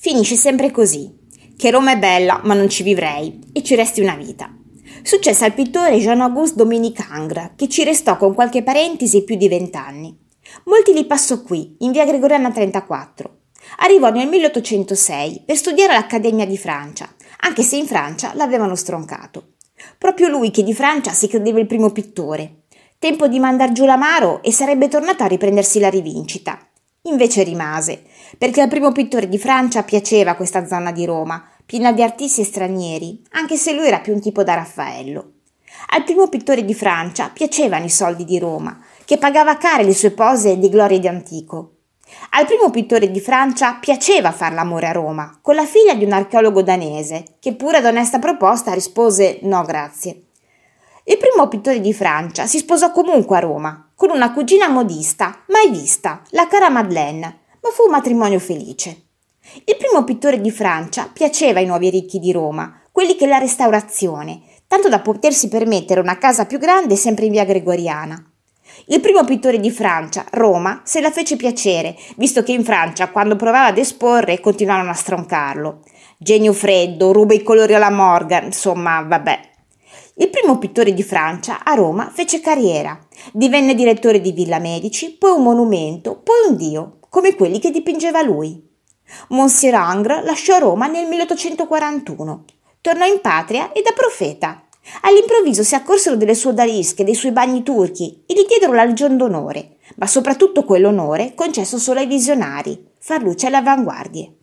Finisce sempre così, che Roma è bella ma non ci vivrei e ci resti una vita. Successe al pittore Jean-Auguste Dominique Ingres, che ci restò con qualche parentesi più di vent'anni. Molti li passò qui, in via Gregoriana 34. Arrivò nel 1806 per studiare all'Accademia di Francia, anche se in Francia l'avevano stroncato. Proprio lui che di Francia si credeva il primo pittore. Tempo di mandar giù l'amaro e sarebbe tornato a riprendersi la rivincita. Invece rimase, perché al primo pittore di Francia piaceva questa zona di Roma, piena di artisti stranieri, anche se lui era più un tipo da Raffaello. Al primo pittore di Francia piacevano i soldi di Roma, che pagava care le sue pose di glorie di antico. Al primo pittore di Francia piaceva far l'amore a Roma, con la figlia di un archeologo danese, che pure ad onesta proposta rispose no grazie. Il primo pittore di Francia si sposò comunque a Roma, con una cugina modista, mai vista, la cara Madeleine, ma fu un matrimonio felice. Il primo pittore di Francia piaceva ai nuovi ricchi di Roma, quelli che la restaurazione, tanto da potersi permettere una casa più grande sempre in via Gregoriana. Il primo pittore di Francia, Roma, se la fece piacere, visto che in Francia, quando provava ad esporre, continuavano a stroncarlo. Genio freddo, ruba i colori alla Morgan, insomma, vabbè. Il primo pittore di Francia, a Roma, fece carriera. Divenne direttore di Villa Medici, poi un monumento, poi un dio, come quelli che dipingeva lui. Monsieur Ingres lasciò Roma nel 1841. Tornò in patria e da profeta. All'improvviso si accorsero delle sue odalische, dei suoi bagni turchi e gli diedero la legion d'onore, ma soprattutto quell'onore concesso solo ai visionari, far luce alle avanguardie.